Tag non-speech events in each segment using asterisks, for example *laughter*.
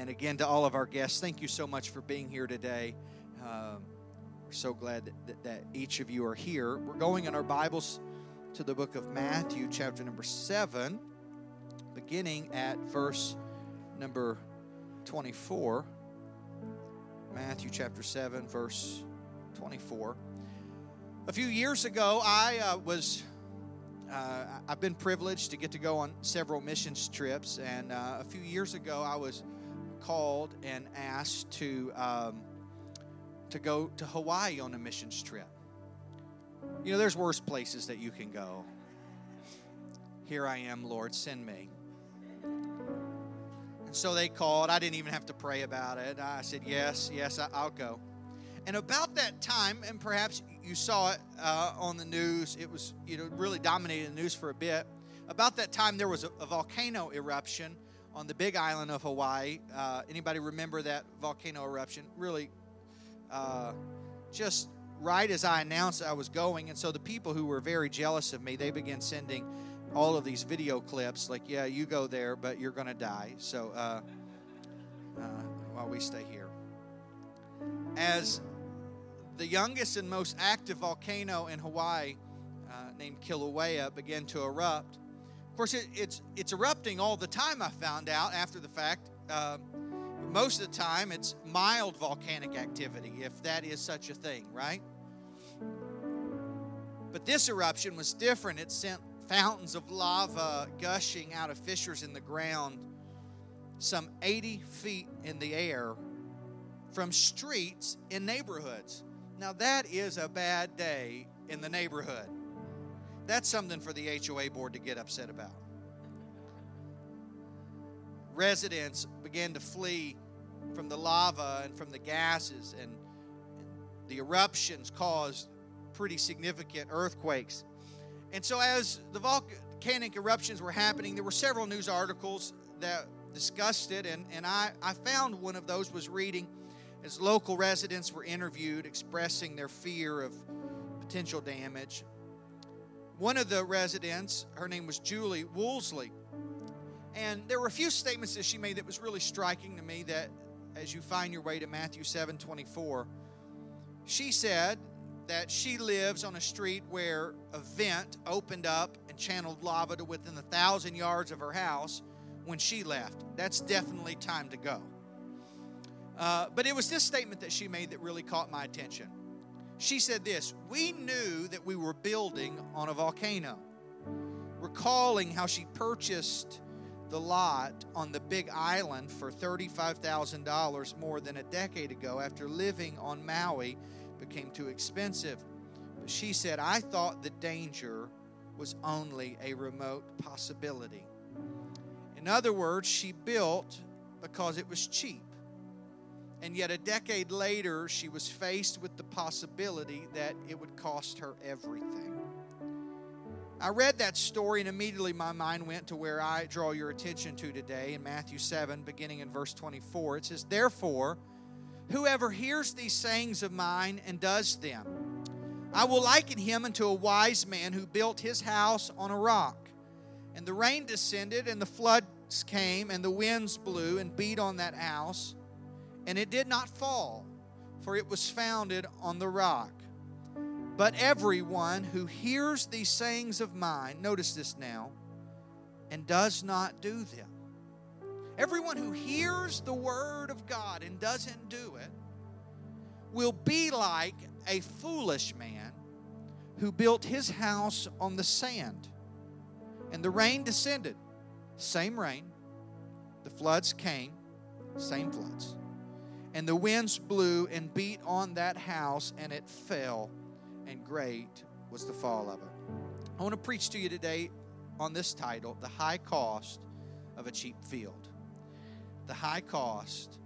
Amen. Again, to all of our guests, thank you so much for being here today. Um, we're so glad that, that, each of you are here. We're going in our Bibles to the book of Matthew, chapter number 7, beginning at verse number 24. Matthew chapter 7, verse 24. A few years ago, I uh, was, uh, I've been privileged to get to go on several missions trips, and uh, a few years ago, I was called and asked to, um, to go to Hawaii on a missions trip. You know, there's worse places that you can go. Here I am, Lord, send me. And so they called. I didn't even have to pray about it. I said, Yes, yes, I'll go. And about that time, and perhaps you saw it uh, on the news, it was, you know, really dominated the news for a bit. About that time, there was a, a volcano eruption on the big island of Hawaii. Uh, anybody remember that volcano eruption? Really, uh, just right as I announced I was going. And so the people who were very jealous of me, they began sending all of these video clips like, yeah, you go there, but you're going to die. So uh, uh, while we stay here. As the youngest and most active volcano in Hawaii, uh, named Kilauea, began to erupt. Course, it, it's it's erupting all the time. I found out after the fact. Uh, most of the time, it's mild volcanic activity, if that is such a thing, right? But this eruption was different. It sent fountains of lava gushing out of fissures in the ground, some 80 feet in the air, from streets in neighborhoods. Now, that is a bad day in the neighborhood. That's something for the HOA board to get upset about. Residents began to flee from the lava and from the gases, and the eruptions caused pretty significant earthquakes. And so, as the volcanic eruptions were happening, there were several news articles that discussed it, and, and I, I found one of those was reading as local residents were interviewed expressing their fear of potential damage. One of the residents, her name was Julie Woolsey, and there were a few statements that she made that was really striking to me that as you find your way to Matthew 7 24, she said that she lives on a street where a vent opened up and channeled lava to within a thousand yards of her house when she left. That's definitely time to go. Uh, but it was this statement that she made that really caught my attention. She said this We knew that we were building on a volcano, recalling how she purchased the lot on the big island for $35,000 more than a decade ago after living on Maui became too expensive. But she said, I thought the danger was only a remote possibility. In other words, she built because it was cheap. And yet, a decade later, she was faced with the possibility that it would cost her everything. I read that story, and immediately my mind went to where I draw your attention to today in Matthew 7, beginning in verse 24. It says, Therefore, whoever hears these sayings of mine and does them, I will liken him unto a wise man who built his house on a rock. And the rain descended, and the floods came, and the winds blew and beat on that house and it did not fall, for it was founded on the rock. But everyone who hears these sayings of mine, notice this now, and does not do them. Everyone who hears the word of God and doesn't do it will be like a foolish man who built his house on the sand. And the rain descended, same rain. The floods came, same floods. And the winds blew and beat on that house, and it fell, and great was the fall of it. I want to preach to you today on this title The High Cost of a Cheap Field. The High Cost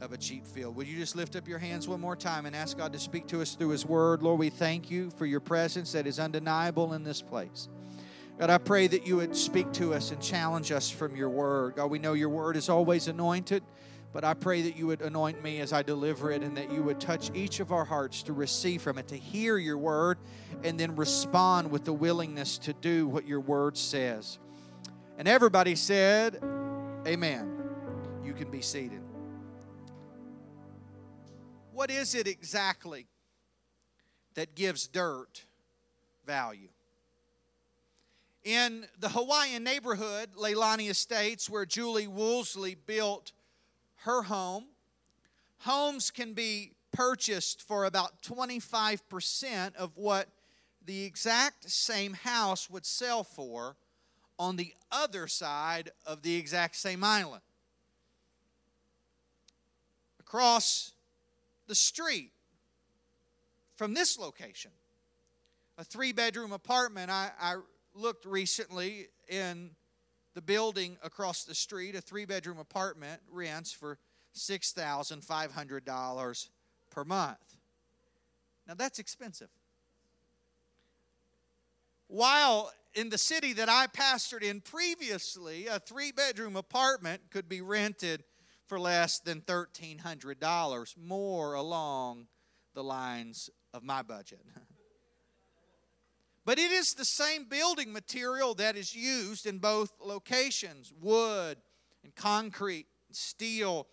of a cheap field. Would you just lift up your hands one more time and ask God to speak to us through His Word? Lord, we thank you for your presence that is undeniable in this place. God, I pray that you would speak to us and challenge us from your Word. God, we know your Word is always anointed. But I pray that you would anoint me as I deliver it and that you would touch each of our hearts to receive from it, to hear your word, and then respond with the willingness to do what your word says. And everybody said, Amen. You can be seated. What is it exactly that gives dirt value? In the Hawaiian neighborhood, Leilani Estates, where Julie Woolsey built her home, homes can be purchased for about 25% of what the exact same house would sell for on the other side of the exact same island. Across the street from this location, a three bedroom apartment I, I looked recently in the building across the street, a three bedroom apartment rents for $6,500 per month. Now that's expensive. While in the city that I pastored in previously, a three bedroom apartment could be rented for less than $1,300, more along the lines of my budget. *laughs* But it is the same building material that is used in both locations wood and concrete, and steel.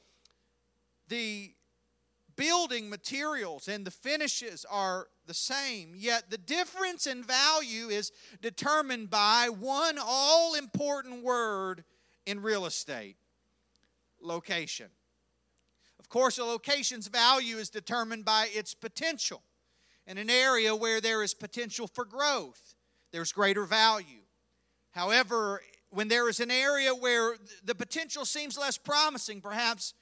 The building materials and the finishes are the same, yet the difference in value is determined by one all important word in real estate location. Of course, a location's value is determined by its potential in an area where there is potential for growth, there's greater value. However, when there is an area where the potential seems less promising, perhaps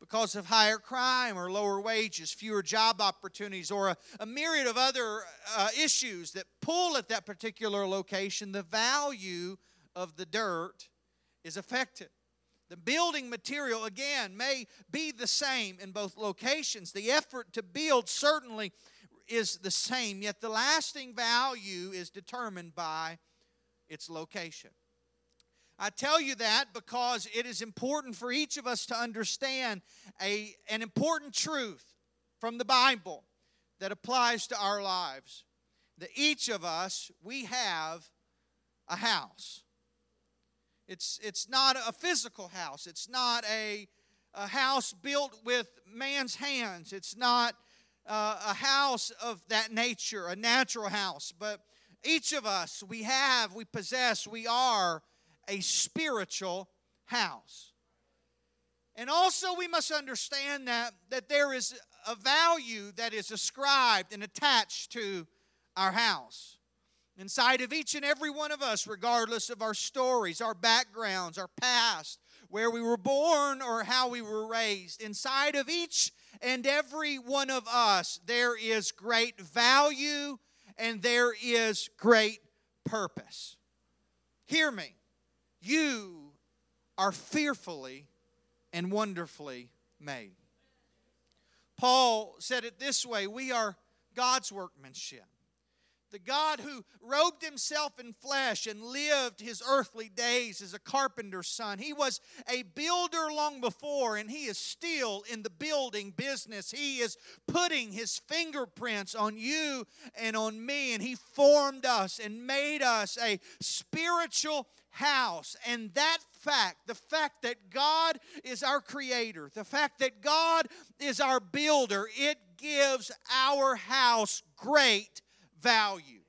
because of higher crime or lower wages, fewer job opportunities, or a, a myriad of other uh, issues that pull at that particular location, the value of the dirt is affected. The building material, again, may be the same in both locations. The effort to build certainly is the same, yet the lasting value is determined by its location. I tell you that because it is important for each of us to understand a, an important truth from the Bible that applies to our lives. That each of us, we have a house. It's, it's not a physical house, it's not a, a house built with man's hands, it's not uh, a house of that nature, a natural house, but each of us, we have, we possess, we are a spiritual house. And also, we must understand that, that there is a value that is ascribed and attached to our house. Inside of each and every one of us, regardless of our stories, our backgrounds, our past, where we were born or how we were raised, inside of each and every one of us, there is great value and there is great purpose. Hear me. You are fearfully and wonderfully made. Paul said it this way we are God's workmanship the God who robed himself in flesh and lived his earthly days as a carpenter's son. He was a builder long before, and he is still in the building business. He is putting his fingerprints on you and on me, and he formed us and made us a spiritual house. And that fact, the fact that God is our creator, the fact that God is our builder, it gives our house great value.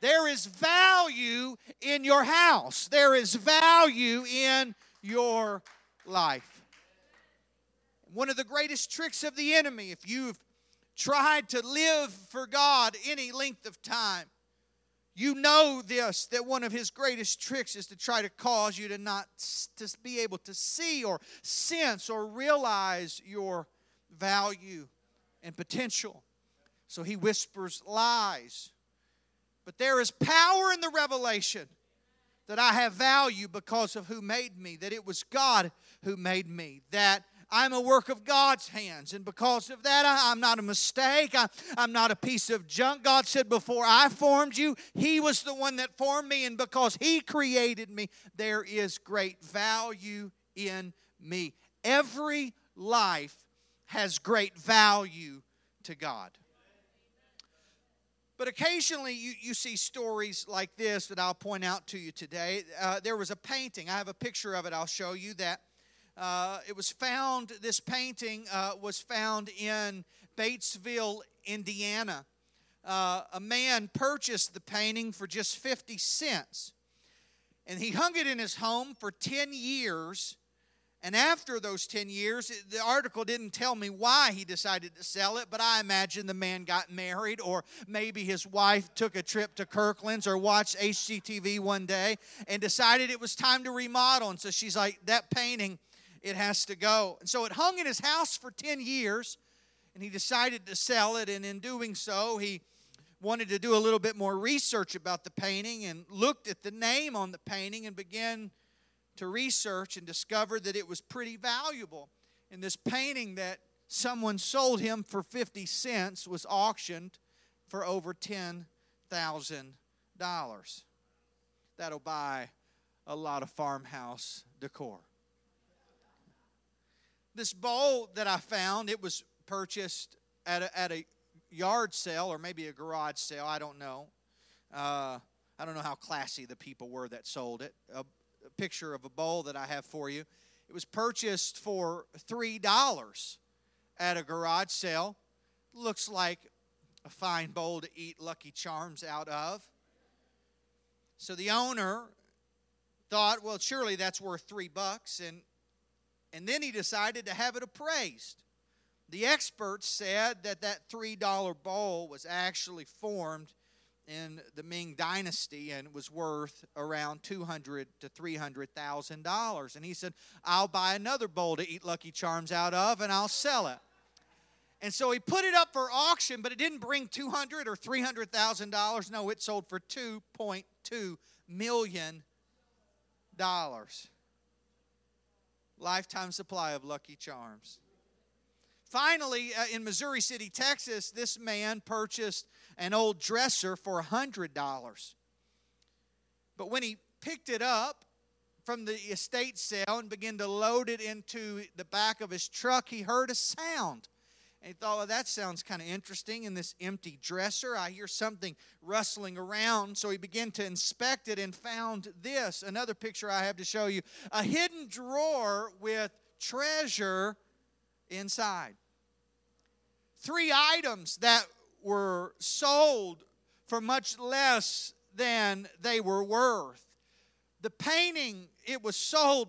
There is value in your house, there is value in your life. One of the greatest tricks of the enemy, if you've tried to live for God any length of time, you know this that one of his greatest tricks is to try to cause you to not to be able to see or sense or realize your value and potential so he whispers lies. But there is power in the revelation that I have value because of who made me, that it was God who made me, that I'm a work of God's hands. And because of that, I, am not a mistake. I, I'm not a piece of junk. God said, Before I formed you, He was the one that formed me. And because He created me, there is great value in me. Every life has great value to God. But occasionally you, you see stories like this that I'll point out to you today. Uh, there was a painting, I have a picture of it, I'll show you, that Uh, it was found, this painting uh, was found in Batesville, Indiana. Uh, a man purchased the painting for just 50 cents. And he hung it in his home for 10 years and after those 10 years, the article didn't tell me why he decided to sell it, but I imagine the man got married, or maybe his wife took a trip to Kirkland's or watched HGTV one day and decided it was time to remodel. And so she's like, That painting, it has to go. And so it hung in his house for 10 years, and he decided to sell it. And in doing so, he wanted to do a little bit more research about the painting and looked at the name on the painting and began to research and discovered that it was pretty valuable. And this painting that someone sold him for 50 cents was auctioned for over $10,000. That'll buy a lot of farmhouse decor. This bowl that I found, it was purchased at a, at a yard sale or maybe a garage sale, I don't know. Uh, I don't know how classy the people were that sold it. A picture of a bowl that I have for you. It was purchased for $3 at a garage sale. Looks like a fine bowl to eat Lucky Charms out of. So the owner thought, well, surely that's worth three bucks. And, and then he decided to have it appraised. The experts said that that $3 bowl was actually formed in the Ming Dynasty and was worth around two hundred to three hundred thousand dollars. And he said, "I'll buy another bowl to eat Lucky Charms out of, and I'll sell it." And so he put it up for auction, but it didn't bring two hundred or three hundred thousand dollars. No, it sold for two point two million dollars. Lifetime supply of Lucky Charms. Finally, uh, in Missouri City, Texas, this man purchased an old dresser for $100. But when he picked it up from the estate sale and began to load it into the back of his truck, he heard a sound. And he thought, well, that sounds kind of interesting in this empty dresser. I hear something rustling around. So he began to inspect it and found this another picture I have to show you a hidden drawer with treasure inside. Three items that were sold for much less than they were worth. The painting, it was sold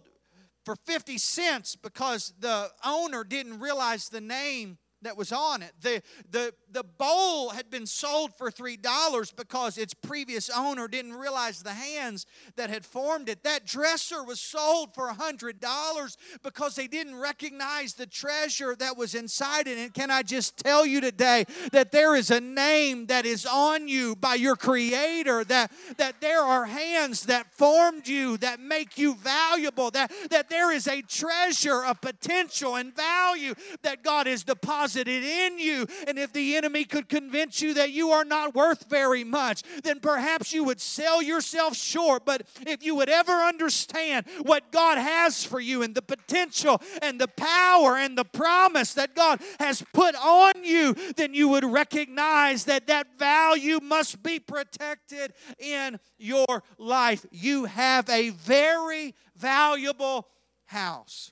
for 50 cents because the owner didn't realize the name that was on it. The, the, the bowl had been sold for $3 because its previous owner didn't realize the hands that had formed it. That dresser was sold for $100 because they didn't recognize the treasure that was inside it. And can I just tell you today that there is a name that is on you by your Creator, that, that there are hands that formed you, that make you valuable, that, that there is a treasure of potential and value that God has deposited in you. And if the enemy could convince you that you are not worth very much, then perhaps you would sell yourself short. But if you would ever understand what God has for you and the potential and the power and the promise that God has put on you, then you would recognize that that value must be protected in your life. You have a very valuable house.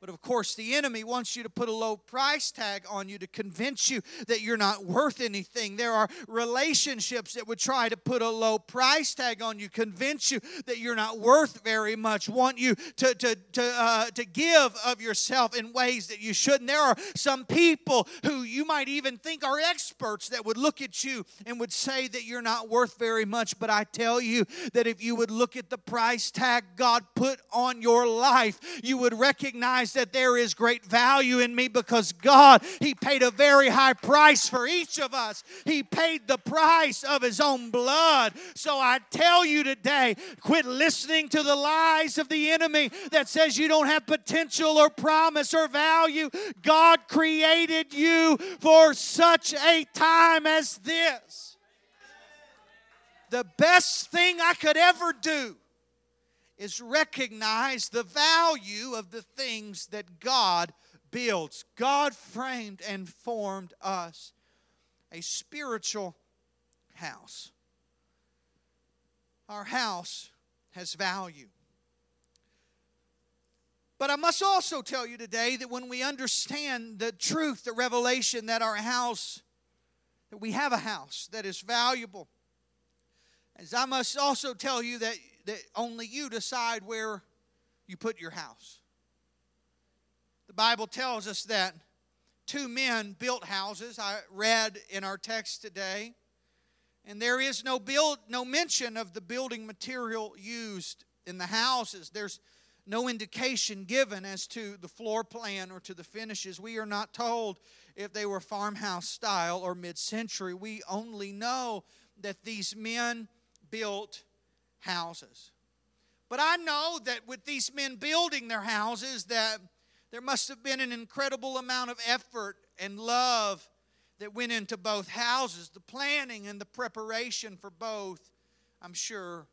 But of course, the enemy wants you to put a low price tag on you to convince you that you're not worth anything. There are relationships that would try to put a low price tag on you, convince you that you're not worth very much, want you to, to, to, uh, to give of yourself in ways that you shouldn't. There are some people who you might even think are experts that would look at you and would say that you're not worth very much. But I tell you that if you would look at the price tag God put on your life, you would recognize that there is great value in me because God, He paid a very high price for each of us. He paid the price of His own blood. So I tell you today quit listening to the lies of the enemy that says you don't have potential or promise or value. God created you for such a time as this. The best thing I could ever do is recognize the value of the things that God builds. God framed and formed us a spiritual house. Our house has value. But I must also tell you today that when we understand the truth, the revelation that our house, that we have a house that is valuable, as I must also tell you that, that only you decide where you put your house. The Bible tells us that two men built houses. I read in our text today. And there is no build no mention of the building material used in the houses. There's no indication given as to the floor plan or to the finishes. We are not told if they were farmhouse style or mid century. We only know that these men built houses. But I know that with these men building their houses that there must have been an incredible amount of effort and love that went into both houses. The planning and the preparation for both, I'm sure,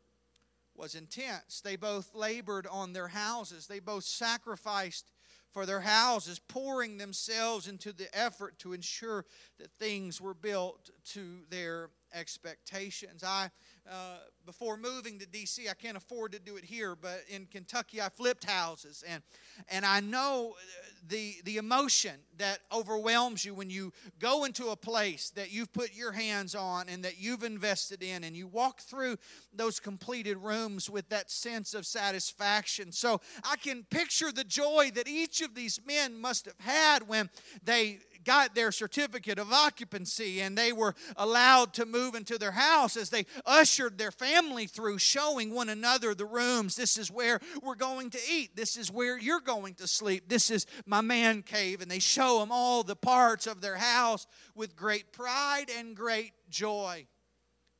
was intense. They both labored on their houses, they both sacrificed for their houses, pouring themselves into the effort to ensure that things were built to their expectations. I uh, before moving to DC, I can't afford to do it here, but in Kentucky, I flipped houses, and and I know uh, the the emotion that overwhelms you when you go into a place that you've put your hands on and that you've invested in, and you walk through those completed rooms with that sense of satisfaction. So I can picture the joy that each of these men must have had when they got their certificate of occupancy and they were allowed to move into their house as they ushered their family through, showing one another the rooms. This is where we're going to eat. This is where you're going to sleep. This is my man cave. And they show them all the parts of their house with great pride and great joy.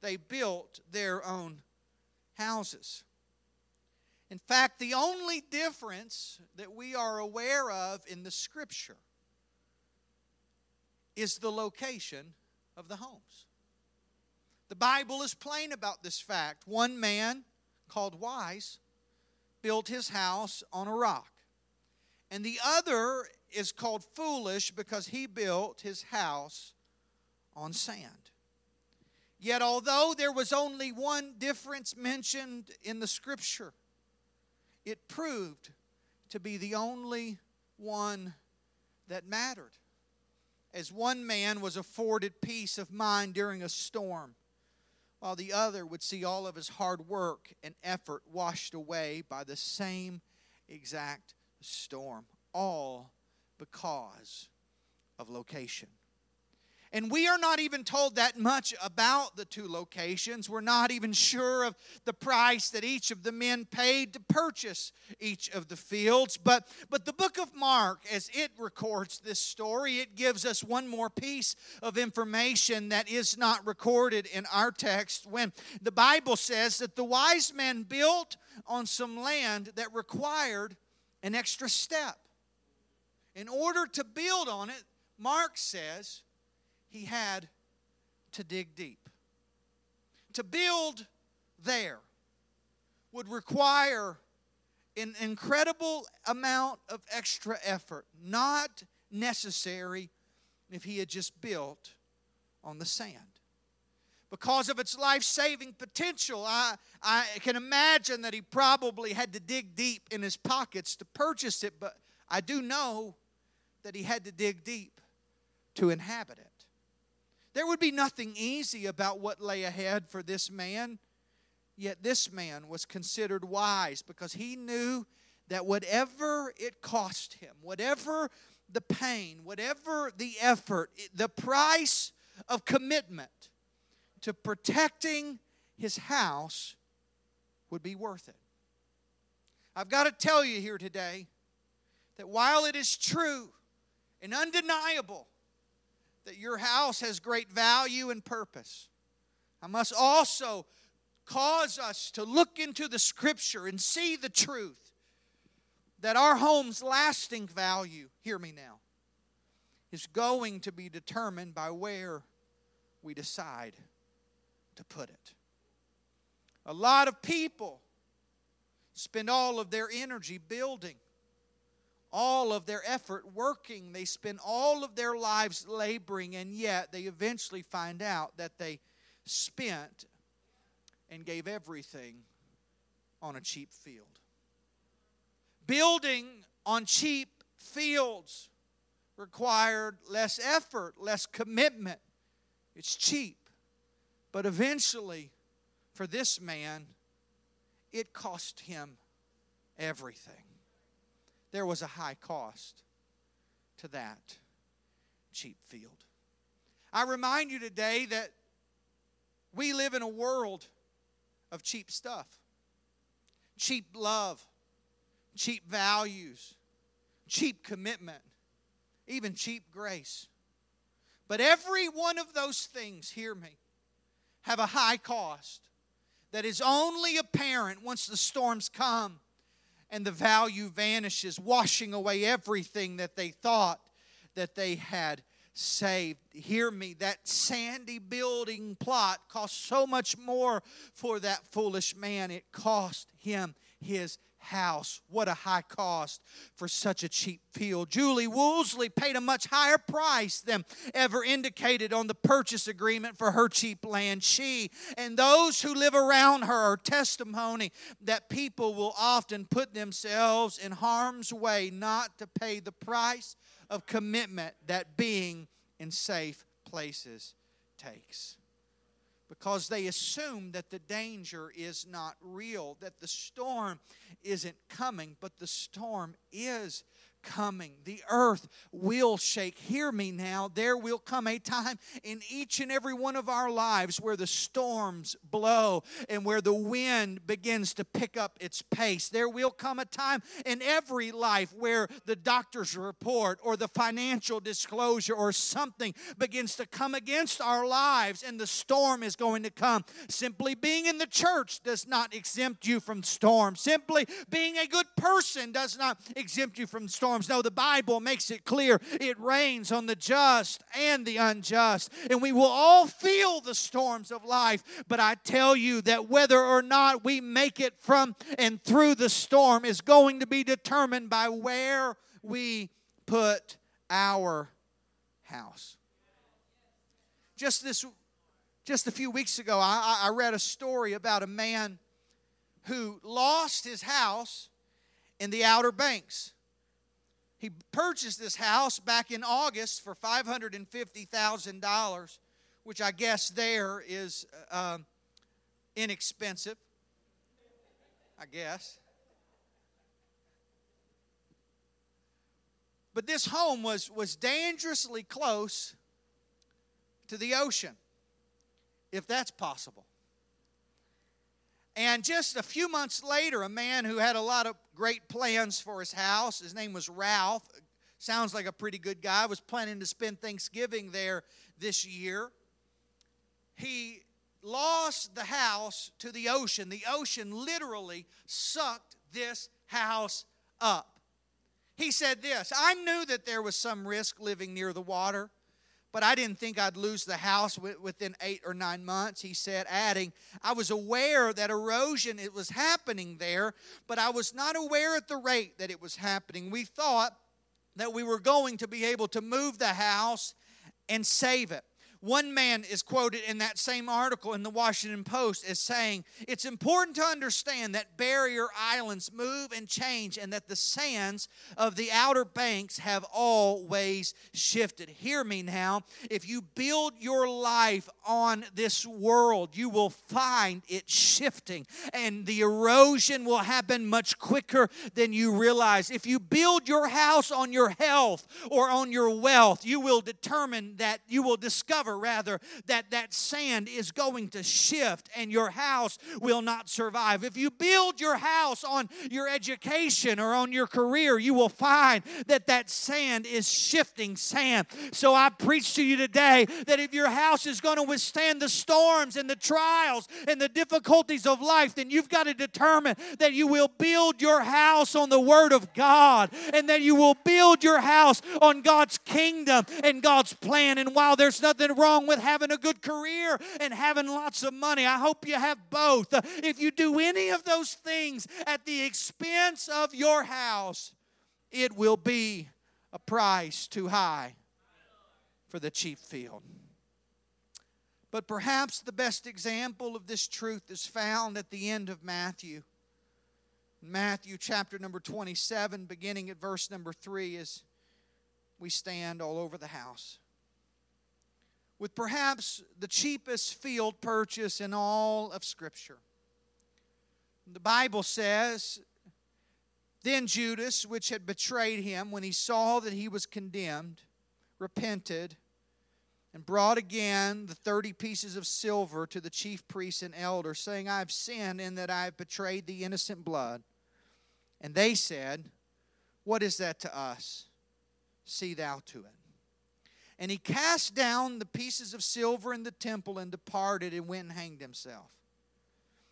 They built their own houses. In fact, the only difference that we are aware of in the scripture is the location of the homes. The Bible is plain about this fact. One man called Wise built his house on a rock, and the other is called Foolish because he built his house on sand. Yet, although there was only one difference mentioned in the scripture, it proved to be the only one that mattered as one man was afforded peace of mind during a storm, while the other would see all of his hard work and effort washed away by the same exact storm, all because of location. And we are not even told that much about the two locations. We're not even sure of the price that each of the men paid to purchase each of the fields. But, but the book of Mark, as it records this story, it gives us one more piece of information that is not recorded in our text when the Bible says that the wise men built on some land that required an extra step. In order to build on it, Mark says, he had to dig deep. To build there would require an incredible amount of extra effort, not necessary if he had just built on the sand. Because of its life saving potential, I, I can imagine that he probably had to dig deep in his pockets to purchase it, but I do know that he had to dig deep to inhabit it. There would be nothing easy about what lay ahead for this man. Yet this man was considered wise because he knew that whatever it cost him, whatever the pain, whatever the effort, the price of commitment to protecting his house would be worth it. I've got to tell you here today that while it is true and undeniable that your house has great value and purpose. I must also cause us to look into the scripture and see the truth that our home's lasting value, hear me now, is going to be determined by where we decide to put it. A lot of people spend all of their energy building all of their effort working. They spend all of their lives laboring, and yet they eventually find out that they spent and gave everything on a cheap field. Building on cheap fields required less effort, less commitment. It's cheap. But eventually, for this man, it cost him everything. There was a high cost to that cheap field. I remind you today that we live in a world of cheap stuff, cheap love, cheap values, cheap commitment, even cheap grace. But every one of those things, hear me, have a high cost that is only apparent once the storms come and the value vanishes, washing away everything that they thought that they had saved. Hear me, that sandy building plot cost so much more for that foolish man. It cost him his house. What a high cost for such a cheap field. Julie Woolsey paid a much higher price than ever indicated on the purchase agreement for her cheap land. She and those who live around her are testimony that people will often put themselves in harm's way not to pay the price of commitment that being in safe places takes because they assume that the danger is not real, that the storm isn't coming, but the storm is coming. The earth will shake. Hear me now. There will come a time in each and every one of our lives where the storms blow and where the wind begins to pick up its pace. There will come a time in every life where the doctor's report or the financial disclosure or something begins to come against our lives and the storm is going to come. Simply being in the church does not exempt you from storm. Simply being a good person does not exempt you from storms storms. No, the Bible makes it clear it rains on the just and the unjust. And we will all feel the storms of life. But I tell you that whether or not we make it from and through the storm is going to be determined by where we put our house. Just this just a few weeks ago, I, I, read a story about a man who lost his house in the Outer Banks. He purchased this house back in August for $550,000, which I guess there is uh, inexpensive. I guess. But this home was, was dangerously close to the ocean, if that's possible. And just a few months later, a man who had a lot of great plans for his house, his name was Ralph, sounds like a pretty good guy, was planning to spend Thanksgiving there this year. He lost the house to the ocean. The ocean literally sucked this house up. He said this I knew that there was some risk living near the water but I didn't think I'd lose the house within eight or nine months, he said, adding, I was aware that erosion it was happening there, but I was not aware at the rate that it was happening. We thought that we were going to be able to move the house and save it. One man is quoted in that same article in the Washington Post as saying, It's important to understand that barrier islands move and change and that the sands of the outer banks have always shifted. Hear me now. If you build your life on this world, you will find it shifting and the erosion will happen much quicker than you realize. If you build your house on your health or on your wealth, you will determine that you will discover rather that that sand is going to shift and your house will not survive. If you build your house on your education or on your career, you will find that that sand is shifting sand. So I preach to you today that if your house is going to withstand the storms and the trials and the difficulties of life, then you've got to determine that you will build your house on the Word of God and that you will build your house on God's kingdom and God's plan. And while there's nothing wrong with having a good career and having lots of money. I hope you have both. If you do any of those things at the expense of your house, it will be a price too high for the cheap field. But perhaps the best example of this truth is found at the end of Matthew. Matthew chapter number 27, beginning at verse number 3, as we stand all over the house. With perhaps the cheapest field purchase in all of Scripture. The Bible says, Then Judas, which had betrayed him, when he saw that he was condemned, repented and brought again the thirty pieces of silver to the chief priests and elders, saying, I have sinned in that I have betrayed the innocent blood. And they said, What is that to us? See thou to it. And he cast down the pieces of silver in the temple and departed and went and hanged himself.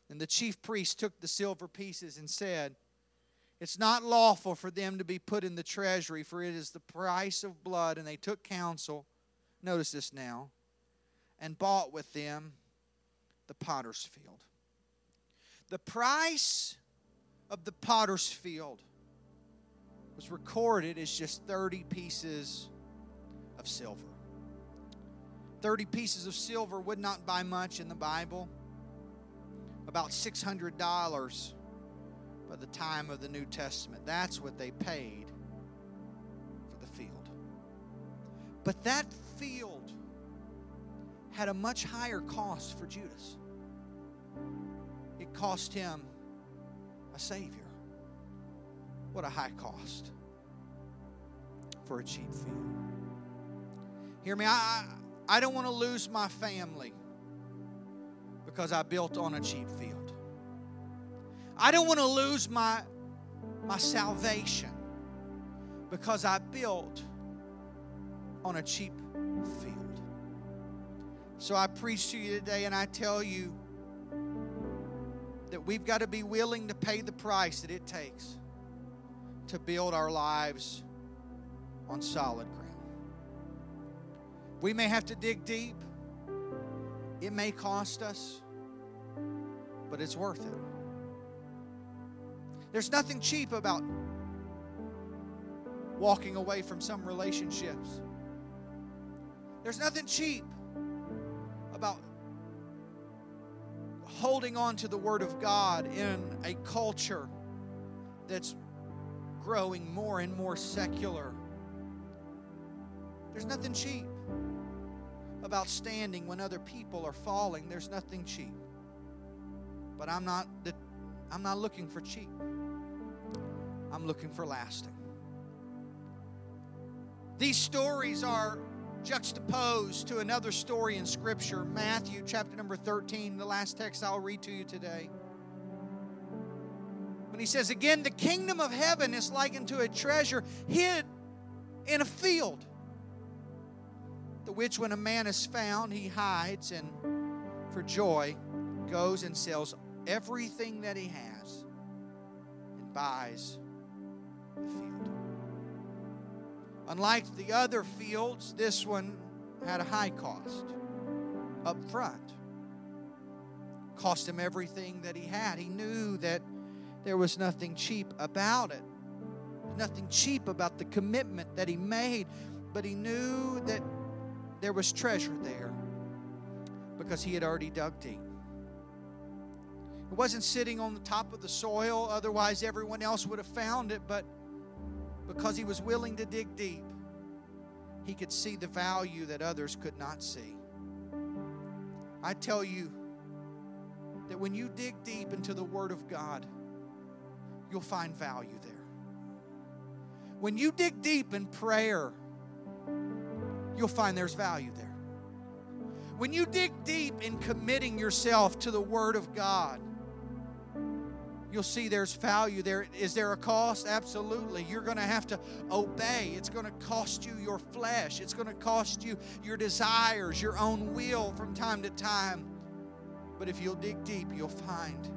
And the chief priest took the silver pieces and said, It's not lawful for them to be put in the treasury, for it is the price of blood. And they took counsel, notice this now, and bought with them the potter's field. The price of the potter's field was recorded as just 30 pieces of silver. 30 pieces of silver would not buy much in the Bible. About $600 by the time of the New Testament. That's what they paid for the field. But that field had a much higher cost for Judas. It cost him a Savior. What a high cost for a cheap field. Hear me, I, I don't want to lose my family because I built on a cheap field. I don't want to lose my, my salvation because I built on a cheap field. So I preach to you today and I tell you that we've got to be willing to pay the price that it takes to build our lives on solid ground. We may have to dig deep, it may cost us, but it's worth it. There's nothing cheap about walking away from some relationships. There's nothing cheap about holding on to the Word of God in a culture that's growing more and more secular. There's nothing cheap about standing when other people are falling. There's nothing cheap. But I'm not the, I'm not looking for cheap. I'm looking for lasting. These stories are juxtaposed to another story in Scripture, Matthew chapter number 13, the last text I'll read to you today. When he says, Again, the kingdom of heaven is likened to a treasure hid in a field, the which when a man is found, he hides and for joy goes and sells everything that he has and buys the field. Unlike the other fields, this one had a high cost up front. Cost him everything that he had. He knew that there was nothing cheap about it, nothing cheap about the commitment that he made, but he knew that there was treasure there because he had already dug deep. It wasn't sitting on the top of the soil, otherwise, everyone else would have found it, but because he was willing to dig deep, he could see the value that others could not see. I tell you that when you dig deep into the Word of God, you'll find value there. When you dig deep in prayer, you'll find there's value there. When you dig deep in committing yourself to the Word of God, you'll see there's value there. Is there a cost? Absolutely. You're going to have to obey. It's going to cost you your flesh, it's going to cost you your desires, your own will from time to time. But if you'll dig deep, you'll find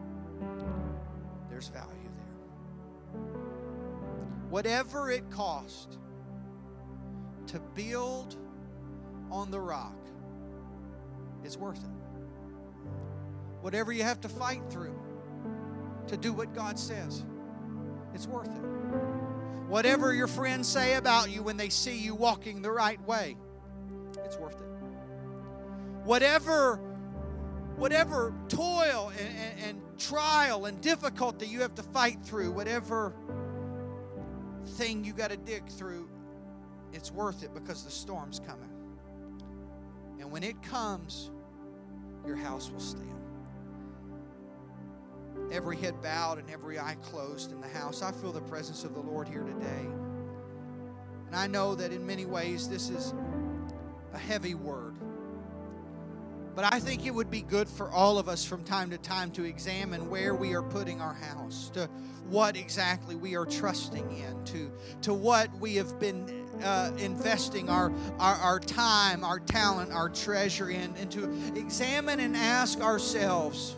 there's value there. Whatever it cost to build on the rock, it's worth it. Whatever you have to fight through to do what God says. It's worth it. Whatever your friends say about you when they see you walking the right way, it's worth it. Whatever whatever toil and, and, and trial and difficulty you have to fight through, whatever thing you got to dig through, it's worth it because the storm's coming. And when it comes, your house will stand. Every head bowed and every eye closed in the house. I feel the presence of the Lord here today. And I know that in many ways this is a heavy word. But I think it would be good for all of us from time to time to examine where we are putting our house, to what exactly we are trusting in, to, to what we have been uh, investing our, our, our time, our talent, our treasure in, and to examine and ask ourselves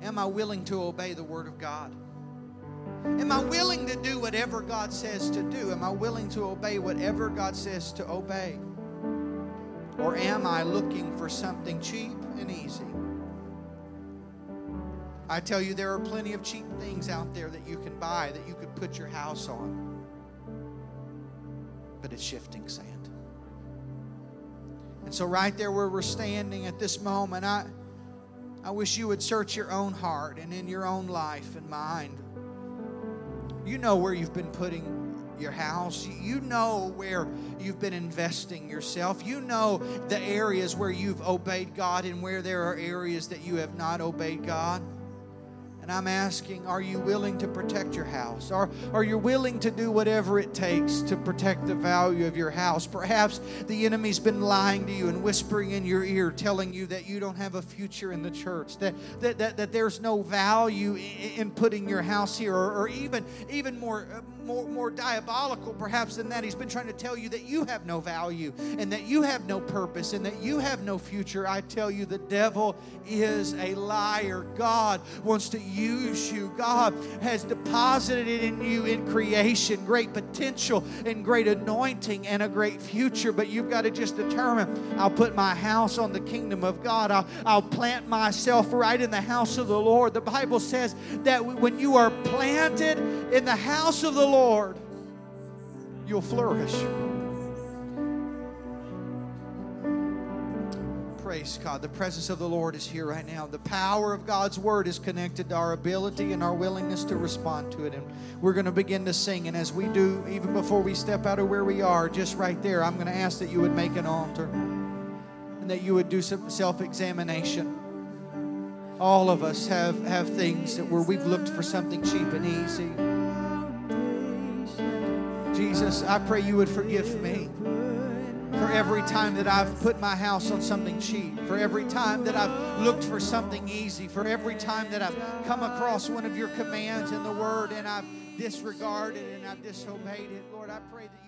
Am I willing to obey the Word of God? Am I willing to do whatever God says to do? Am I willing to obey whatever God says to obey? Or am I looking for something cheap and easy? I tell you, there are plenty of cheap things out there that you can buy that you could put your house on, but it's shifting sand. And so, right there where we're standing at this moment, I, I wish you would search your own heart and in your own life and mind. You know where you've been putting your house. You know where you've been investing yourself. You know the areas where you've obeyed God and where there are areas that you have not obeyed God. And I'm asking, are you willing to protect your house? Are, are you willing to do whatever it takes to protect the value of your house? Perhaps the enemy's been lying to you and whispering in your ear, telling you that you don't have a future in the church, that, that, that, that there's no value in, in putting your house here, or, or even, even more, uh, more, more diabolical perhaps than that. He's been trying to tell you that you have no value and that you have no purpose and that you have no future. I tell you, the devil is a liar. God wants to use you. God has deposited in you in creation great potential and great anointing and a great future. But you've got to just determine I'll put my house on the kingdom of God, I'll, I'll plant myself right in the house of the Lord. The Bible says that when you are planted in the house of the Lord, you'll flourish. Praise God. The presence of the Lord is here right now. The power of God's word is connected to our ability and our willingness to respond to it. And we're going to begin to sing. And as we do, even before we step out of where we are, just right there, I'm going to ask that you would make an altar and that you would do some self examination. All of us have, have things that where we've looked for something cheap and easy. Jesus, I pray you would forgive me for every time that I've put my house on something cheap, for every time that I've looked for something easy, for every time that I've come across one of your commands in the Word and I've disregarded and I've disobeyed it. Lord, I pray that you.